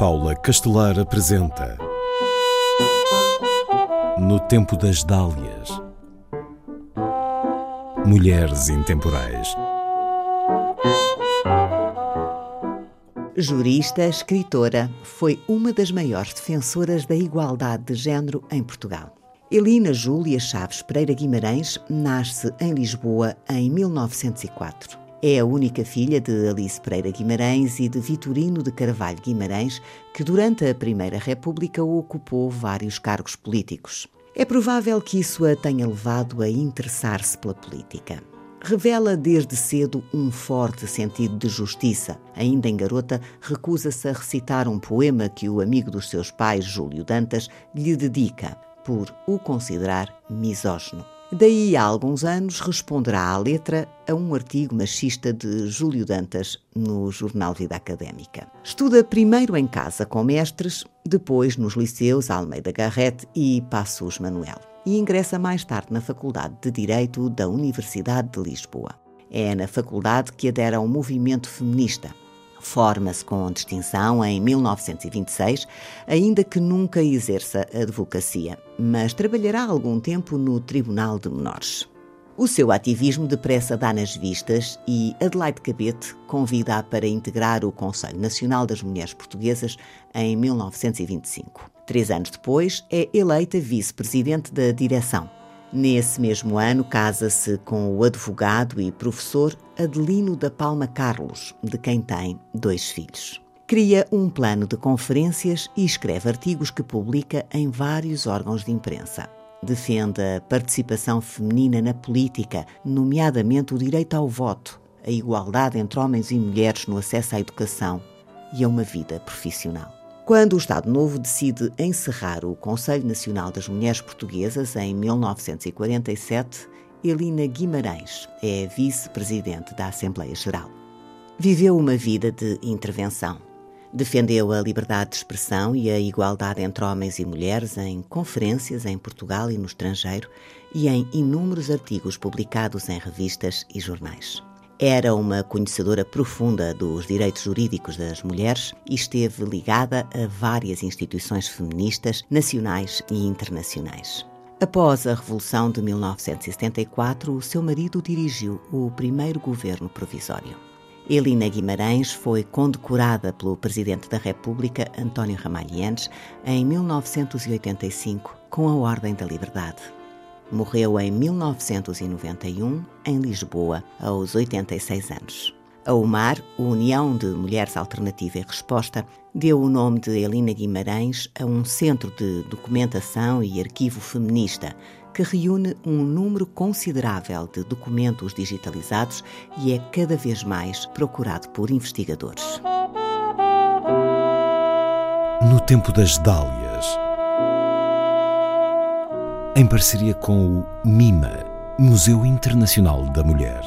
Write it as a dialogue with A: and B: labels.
A: Paula Castelar apresenta No Tempo das Dálias Mulheres Intemporais
B: Jurista, escritora, foi uma das maiores defensoras da igualdade de género em Portugal. Elina Júlia Chaves Pereira Guimarães nasce em Lisboa em 1904. É a única filha de Alice Pereira Guimarães e de Vitorino de Carvalho Guimarães, que durante a Primeira República ocupou vários cargos políticos. É provável que isso a tenha levado a interessar-se pela política. Revela desde cedo um forte sentido de justiça. Ainda em garota, recusa-se a recitar um poema que o amigo dos seus pais, Júlio Dantas, lhe dedica, por o considerar misógino. Daí a alguns anos responderá à letra a um artigo machista de Júlio Dantas no jornal Vida Académica. Estuda primeiro em casa com mestres, depois nos liceus Almeida Garrett e Passos Manuel. E ingressa mais tarde na Faculdade de Direito da Universidade de Lisboa. É na faculdade que adera ao movimento feminista, Forma-se com distinção em 1926, ainda que nunca exerça advocacia, mas trabalhará algum tempo no Tribunal de Menores. O seu ativismo depressa dá nas vistas e Adelaide Cabete convida-a para integrar o Conselho Nacional das Mulheres Portuguesas em 1925. Três anos depois, é eleita vice-presidente da direção. Nesse mesmo ano, casa-se com o advogado e professor Adelino da Palma Carlos, de quem tem dois filhos. Cria um plano de conferências e escreve artigos que publica em vários órgãos de imprensa. Defende a participação feminina na política, nomeadamente o direito ao voto, a igualdade entre homens e mulheres no acesso à educação e a uma vida profissional. Quando o Estado Novo decide encerrar o Conselho Nacional das Mulheres Portuguesas em 1947, Elina Guimarães é vice-presidente da Assembleia Geral. Viveu uma vida de intervenção. Defendeu a liberdade de expressão e a igualdade entre homens e mulheres em conferências em Portugal e no estrangeiro e em inúmeros artigos publicados em revistas e jornais. Era uma conhecedora profunda dos direitos jurídicos das mulheres e esteve ligada a várias instituições feministas nacionais e internacionais. Após a Revolução de 1974, o seu marido dirigiu o primeiro governo provisório. Elina Guimarães foi condecorada pelo Presidente da República, António Ramalhianes, em 1985 com a Ordem da Liberdade. Morreu em 1991, em Lisboa, aos 86 anos. A UMAR, União de Mulheres Alternativa e Resposta, deu o nome de Elina Guimarães a um centro de documentação e arquivo feminista que reúne um número considerável de documentos digitalizados e é cada vez mais procurado por investigadores.
A: No tempo das Dálias em parceria com o MIMA, Museu Internacional da Mulher.